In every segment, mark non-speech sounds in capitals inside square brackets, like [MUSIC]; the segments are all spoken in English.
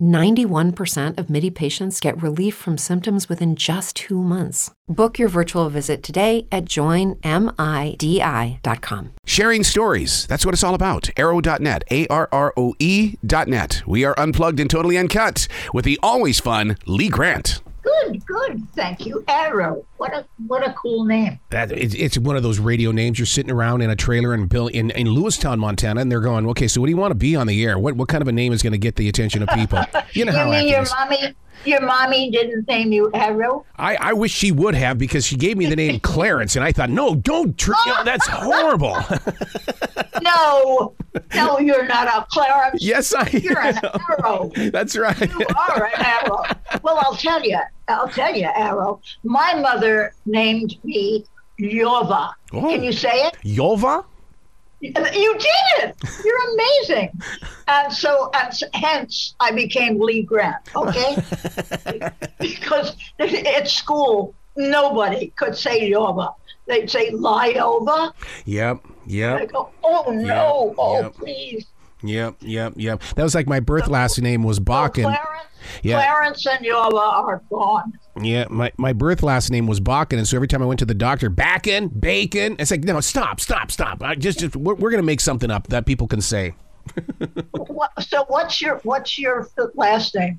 91% of MIDI patients get relief from symptoms within just two months. Book your virtual visit today at joinmidi.com. Sharing stories. That's what it's all about. Arrow.net. A R R O E.net. We are unplugged and totally uncut with the always fun Lee Grant. Good, good. Thank you. Arrow. What a what a cool name. That it's, it's one of those radio names. You're sitting around in a trailer in Bill in, in Lewistown, Montana, and they're going, "Okay, so what do you want to be on the air? What what kind of a name is going to get the attention of people?" [LAUGHS] You know You how mean your is. mommy your mommy didn't name you Arrow? I, I wish she would have because she gave me the name Clarence, and I thought, no, don't. Tr- you know, that's horrible. No. No, you're not a Clarence. yes, I. You're an arrow. That's right. You are an arrow. Well, I'll tell you. I'll tell you, Arrow. My mother named me Yova. Oh. Can you say it? Yova. You did it. You're amazing. [LAUGHS] And so, and hence, I became Lee Grant. Okay, [LAUGHS] because at school nobody could say Yova. They'd say Lyova. Yep. I Yep. go, oh no, Yep, oh yep. please. Yep. Yep. Yep. That was like my birth last name was So Bakken. Clarence, Yeah. Clarence and Yova are gone. Yeah, my, my birth last name was Bakken, and so every time I went to the doctor, Bakken, Bacon, it's like, no, stop, stop, stop. I just, just we're, we're gonna make something up that people can say. [LAUGHS] So what's your what's your last name?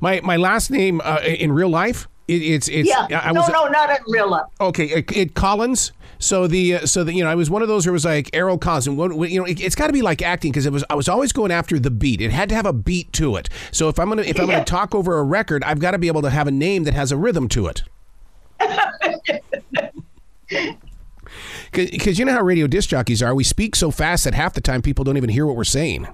My my last name uh, in real life, it, it's it's Yeah, I I no, was no, not in real life. okay. It, it Collins. So the uh, so the you know I was one of those who was like Errol Collins, and what, what- you know it, it's got to be like acting because it was I was always going after the beat. It had to have a beat to it. So if I'm gonna if I'm Yeah. gonna talk over a record, I've got to be able to have a name that has a rhythm to it. [LAUGHS] Because you know how radio disc jockeys are, we speak so fast that half the time people don't even hear what we're saying.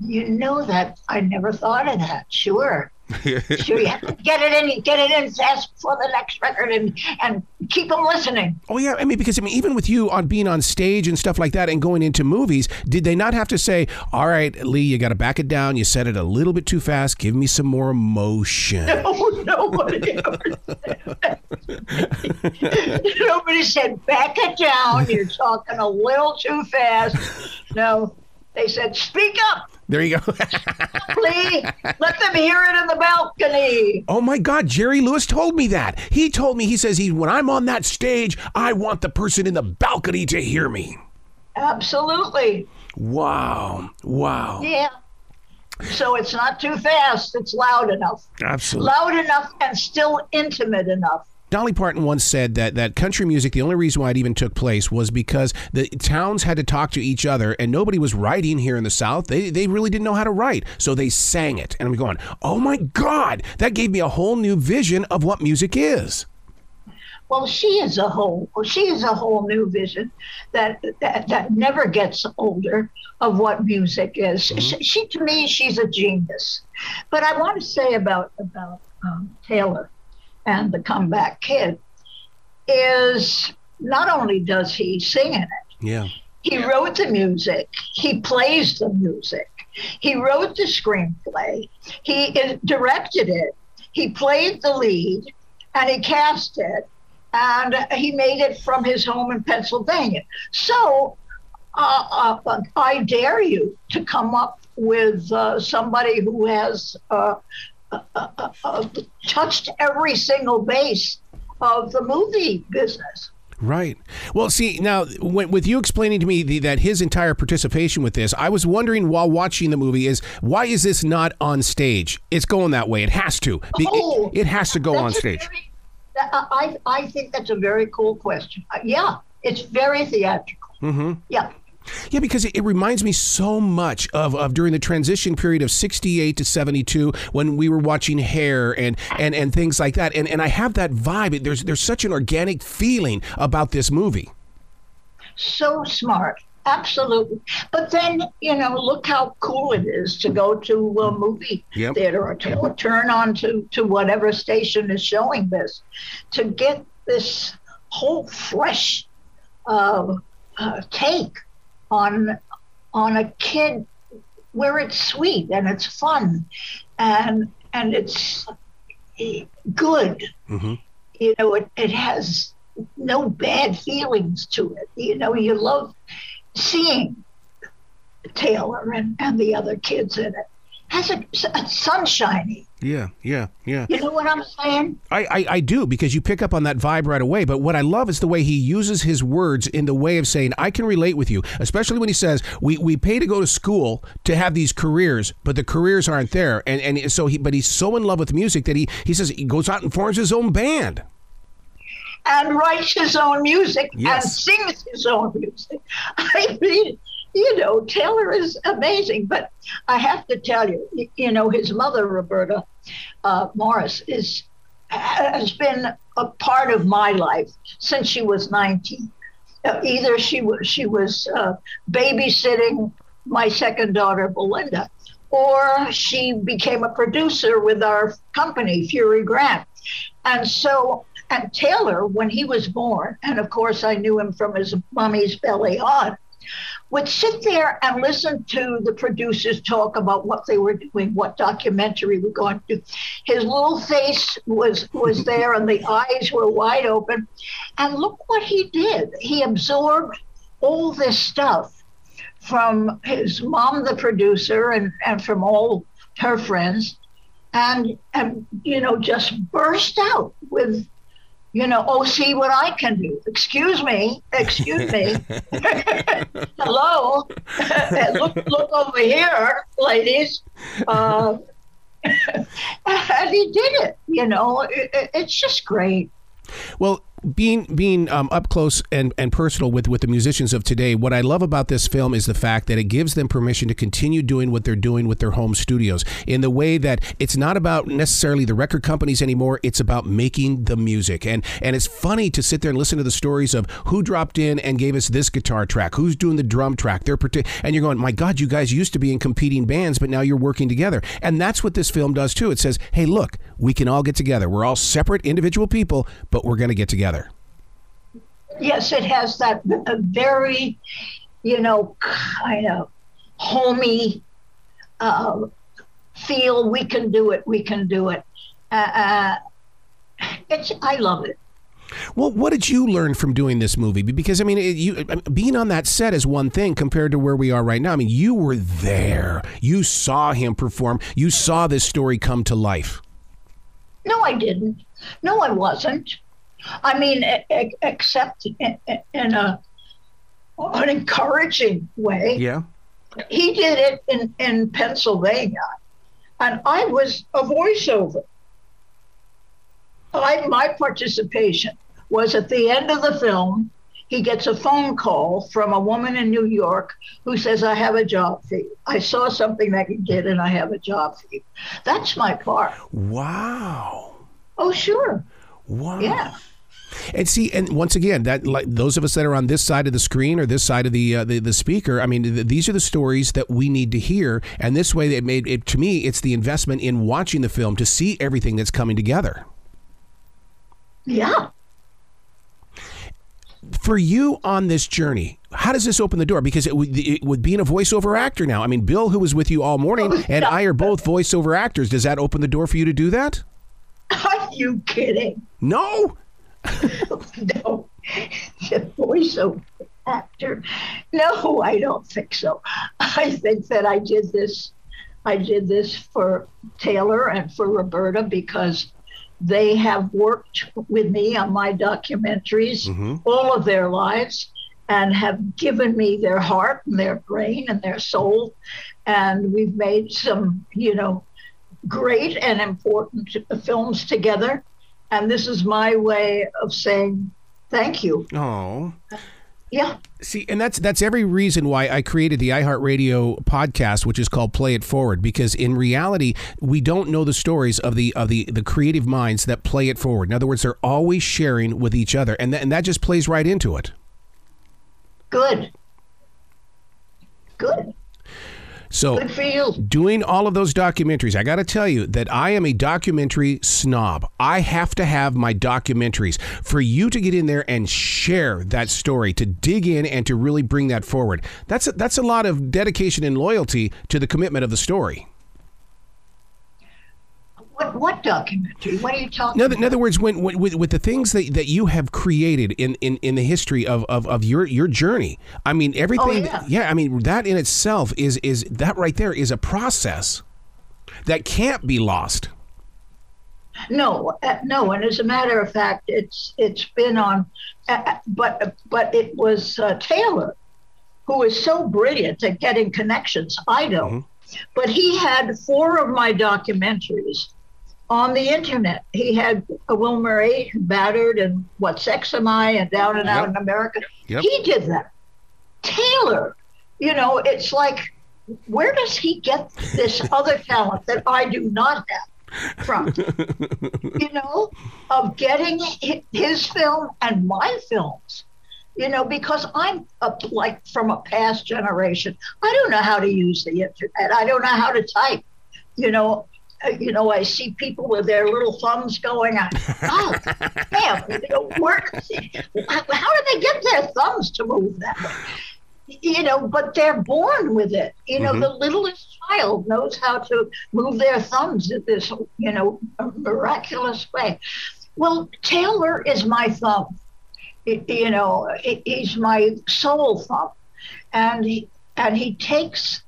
You know that I never thought of that. Sure. [LAUGHS] sure, you have to get it in, get it in fast for the next record, and and keep them listening. Oh yeah, I mean because I mean even with you on being on stage and stuff like that and going into movies, did they not have to say, "All right, Lee, you got to back it down. You said it a little bit too fast. Give me some more emotion." [LAUGHS] Oh, nobody ever said that. [LAUGHS] Nobody said, back it down. You're talking a little too fast. No, they said, speak up, There you go. [LAUGHS] Lee. Let them hear it in the balcony. oh my God, Jerry Lewis told me that. He told me he says he when I'm on that stage, I want the person in the balcony to hear me. Absolutely. Wow, wow, Yeah. So it's not too fast. It's loud enough. absolutely. Loud enough and still intimate enough. Dolly Parton once said that that country music, the only reason why it even took place was because the towns had to talk to each other, and nobody was writing here in the South. They they really didn't know how to write, so they sang it. And I'm going, oh my God, that gave me a whole new vision of what music is. Well, she is a whole she is a whole new vision that that, that never gets older of what music is. She, she to me she's a genius. But I want to say about about um, Taylor and the comeback kid is not only does he sing in it, Yeah. he wrote the music, he plays the music, he wrote the screenplay, he uh, directed it, he played the lead, and he cast it, and he made it from his home in Pennsylvania. So uh, uh, I dare you to come up with uh, somebody who has uh, uh, uh, uh, touched every single base of the movie business. Right. Well, see, now when, with you explaining to me the, that his entire participation with this, I was wondering while watching the movie is why is this not on stage? It's going that way. It has to. Be- it- Oh, it, has to go on stage. very- that- I, I think that's a very cool question. Uh, yeah, It's very theatrical. Mm-hmm. Yeah. Yeah, because it, it, reminds me so much of, of during the transition period of 68 to 72 when we were watching Hair and, and, and things like that. And, and I have that vibe. There's, there's such an organic feeling about this movie. So smart. Absolutely. But then, you know, look how cool it is to go to a movie yep. theater or to turn on to, to whatever station is showing this to get this whole fresh uh, uh, take on on a kid where it's sweet and it's fun and and it's good. Mm-hmm. You know, it, it has no bad feelings to it. You know, you love seeing Taylor and, and the other kids in it has a, a uh, sunshiny. Yeah, yeah, yeah. You know what I'm saying? I, I, I do because you pick up on that vibe right away. But what I love is the way he uses his words in the way of saying, I can relate with you, especially when he says, we, we pay to go to school to have these careers, but the careers aren't there. And, and so he, but he's so in love with music that he, he says he goes out and forms his own band and writes his own music yes. and sings his own music. [LAUGHS] I mean, you know, Taylor is amazing. But I have to tell you, you know, his mother, Roberta uh, Morris, is has been a part of my life since she was 19. Uh, either she was she was uh, babysitting my second daughter, Belinda, or she became a producer with our company, Feury Grant. And so and Taylor, when he was born, and of course I knew him from his mommy's belly on, would sit there and listen to the producers talk about what they were doing, what documentary we're going to do. His little face was was [LAUGHS] there and the eyes were wide open. And look what he did. He absorbed all this stuff from his mom, the producer, and, and from all her friends, and and you know, just burst out with you know, oh, see what I can do. Excuse me, excuse me. [LAUGHS] Hello, [LAUGHS] look, look over here, ladies. Uh, [LAUGHS] and he did it. You know, it, it's just great. Well, being being um, up close and, and personal with, with the musicians of today, what I love about this film is the fact that it gives them permission to continue doing what they're doing with their home studios in the way that it's not about necessarily the record companies anymore. It's about making the music. And and it's funny to sit there and listen to the stories of who dropped in and gave us this guitar track, who's doing the drum track. They're and you're going, my God, you guys used to be in competing bands, but now you're working together. And that's what this film does too. It says, hey, look, we can all get together. We're all separate individual people, but we're going to get together. Yes, it has that very, you know, kind of homey uh, feel. We can do it. We can do it. Uh, uh, it's. I love it. Well, what did you learn from doing this movie? Because I mean, it, you being on that set is one thing compared to where we are right now. I mean, you were there. You saw him perform. You saw this story come to life. No, I didn't. No, I wasn't. I mean, except in, in a an encouraging way. Yeah. He did it in, in Pennsylvania, and I was a voiceover. I, my participation was at the end of the film. He gets a phone call from a woman in New York who says, I have a job for you. I saw something that you did, and I have a job for you. That's my part. Wow. Oh, sure. Wow. Yeah. And see, and once again, that like those of us that are on this side of the screen or this side of the uh, the, the, speaker, I mean, th- these are the stories that we need to hear. And this way, it made it to me. It's the investment in watching the film to see everything that's coming together. Yeah. For you on this journey, how does this open the door? Because it, it, with being a voiceover actor now, I mean, Bill, who was with you all morning, oh, and I are both voiceover actors. Does that open the door for you to do that? [LAUGHS] Are you kidding? No. [LAUGHS] no, the voiceover actor. No, I don't think so. I think that I did this. I did this for Taylor and for Roberta because they have worked with me on my documentaries mm-hmm. all of their lives and have given me their heart and their brain and their soul. And we've made some, you know, great and important films together and this is my way of saying thank you. Oh. Yeah. See, and that's that's every reason why I created the iHeartRadio podcast, which is called Play It Forward, because in reality, we don't know the stories of the of the the creative minds that play it forward. In other words, they're always sharing with each other, and th- and that just plays right into it. Good. Good. So Good for you. doing all of those documentaries, I got to tell you that I am a documentary snob. I have to have my documentaries. For you to get in there and share that story, to dig in and to really bring that forward, that's a, that's a lot of dedication and loyalty to the commitment of the story. What what documentary? What are you talking In other, in other words, when, when with, with the things that, that you have created in, in, in the history of, of, of your your journey, I mean everything. Oh, yeah. I mean that in itself is is that right there is a process that can't be lost. No, uh, no, and as a matter of fact, it's it's been on, uh, uh, but but it was uh, Taylor, who is so brilliant at getting connections. I don't, but he had four of my documentaries on the internet. He had a Wilmar Eight, Battered, and What Sex Am I, and Down and Out in America. Yep. He did that. Taylor, you know, it's like, where does he get this other talent that I do not have from? [LAUGHS] you know, of getting his film and my films. You know, because I'm a, like from a past generation. I don't know how to use the internet. I don't know how to type. You know, Uh, you know, I see people with their little thumbs going. [LAUGHS] Oh, damn! You know, where, how do they get their thumbs to move that way? You know, but they're born with it. You know, the mm-hmm. littlest child knows how to move their thumbs in this, you know, miraculous way. Well, Taylor is my thumb. You know, he- he's my soul thumb, and he and he takes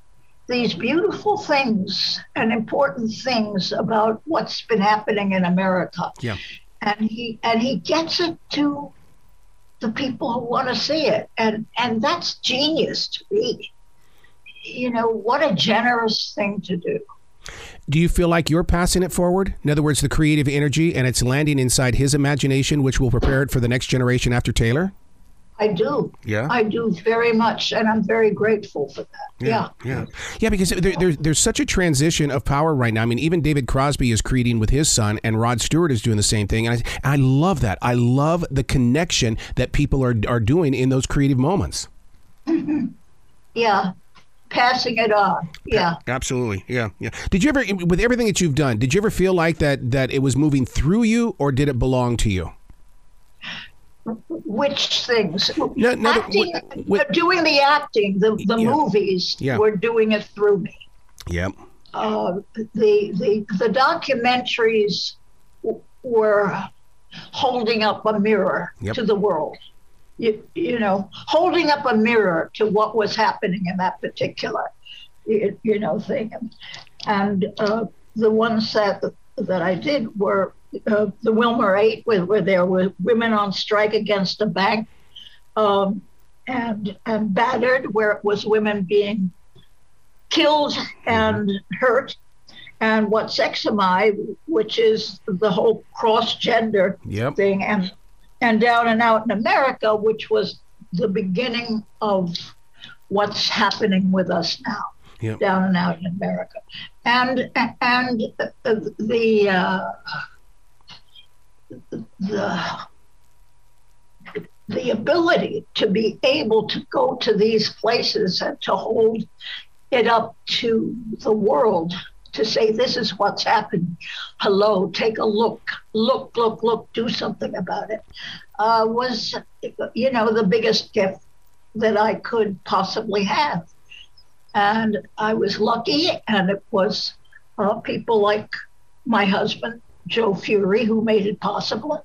these beautiful things and important things about what's been happening in America. Yeah. And he and he gets it to the people who want to see it. And and that's genius to me. You know, what a generous thing to do. Do you feel like you're passing it forward? In other words, the creative energy and it's landing inside his imagination, which will prepare it for the next generation after Taylor? I do. Yeah. I do very much, and I'm very grateful for that. Yeah. Yeah. Yeah, because there, there, there's such a transition of power right now. I mean, even David Crosby is creating with his son, and Rod Stewart is doing the same thing. And I, I love that. I love the connection that people are, are doing in those creative moments. [LAUGHS] Yeah. Passing it on. Yeah. Absolutely. Yeah. Yeah. Did you ever, with everything that you've done, did you ever feel like that, that it was moving through you or did it belong to you? Which things? No, no, acting, what- what- doing the acting, the, the Yeah. movies Yeah. were doing it through me. Yep. uh, the the the documentaries w- were holding up a mirror Yep. to the world. You, you know, holding up a mirror to what was happening in that particular, you, you know, thing. And uh, the ones that that I did were uh, the Wilmar Eight, where, where there were women on strike against a bank, um, and and battered, where it was women being killed and hurt, and what sex am I, which is the whole cross gender Yep. thing, and and down and out in America, which was the beginning of what's happening with us now, Yep. down and out in America, and and uh, the uh, the the ability to be able to go to these places and to hold it up to the world to say this is what's happening hello take a look. Look look look. Do something about it. Uh, was you know the biggest gift that i could possibly have. And i was lucky and it was uh, people like my husband joe feury who made it possible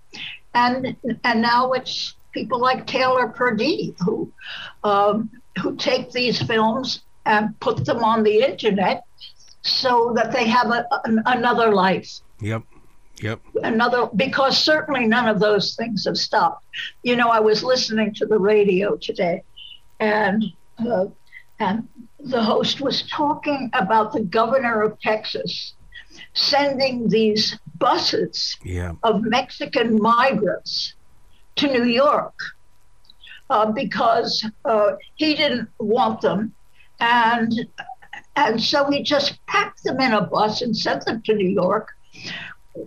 and and now it's people like taylor purdy who um, who take these films and put them on the internet so that they have a, an, another life Yep. Yep. another because certainly none of those things have stopped you know i was listening to the radio today and uh, and the host was talking about the governor of texas sending these buses Yeah. of mexican migrants to new york uh, because uh, he didn't want them, and and so he just packed them in a bus and sent them to New York,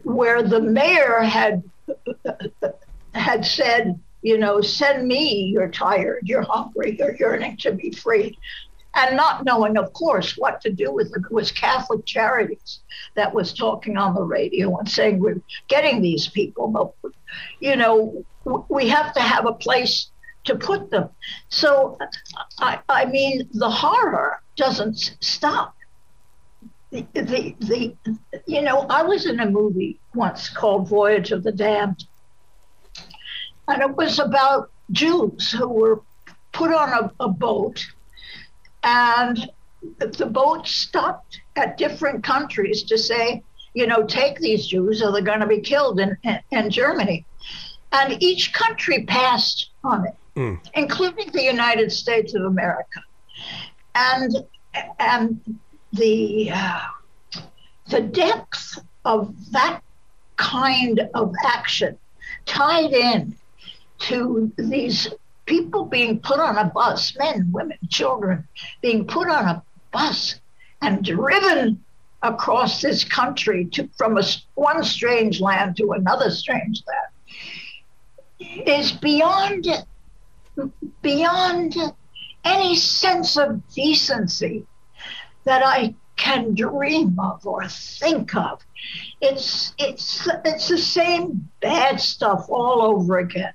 where the mayor had had said, you know, send me. You're tired. You're hungry. You're yearning to be free and not knowing, of course, what to do with it. It was Catholic Charities that was talking on the radio and saying we're getting these people, but you know, we have to have a place to put them. So, I, I mean, the horror doesn't stop. The, the, the, you know, I was in a movie once called Voyage of the Damned, and it was about Jews who were put on a, a boat and the boat stopped at different countries to say, you know, take these Jews or they're going to be killed in, in, in Germany. And each country passed on it, mm. including the United States of America. And, and the, uh, the depth of that kind of action tied in to these people being put on a bus, men, women, children, being put on a bus and driven across this country to, from a, one strange land to another strange land is beyond beyond any sense of decency that I can dream of or think of. It's it's it's the same bad stuff all over again.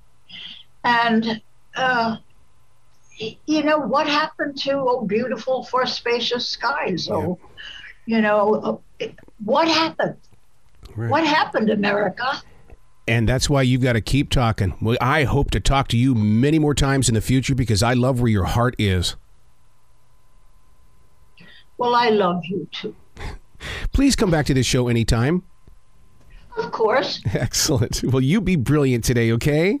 And uh, you know, what happened to oh beautiful for spacious skies? Oh, yeah. you know, uh, what happened? Right. What happened, America? And that's why you've got to keep talking. Well, I hope to talk to you many more times in the future because I love where your heart is. Well, I love you too. [LAUGHS] Please come back to this show anytime. Of course. [LAUGHS] Excellent. Well, you be brilliant today, okay?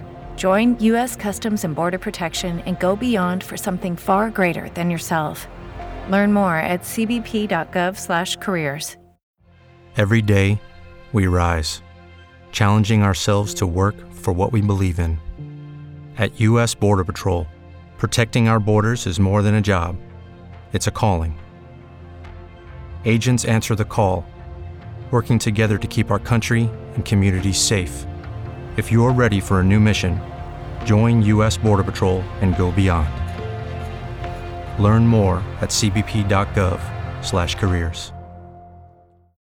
Join U.S. Customs and Border Protection and go beyond for something far greater than yourself. Learn more at cbp.gov/careers. Every day, we rise, challenging ourselves to work for what we believe in. At U.S. Border Patrol, protecting our borders is more than a job; it's a calling. Agents answer the call, working together to keep our country and communities safe. If you're ready for a new mission Join U.S. Border Patrol and go beyond. Learn more at cbp.gov/careers.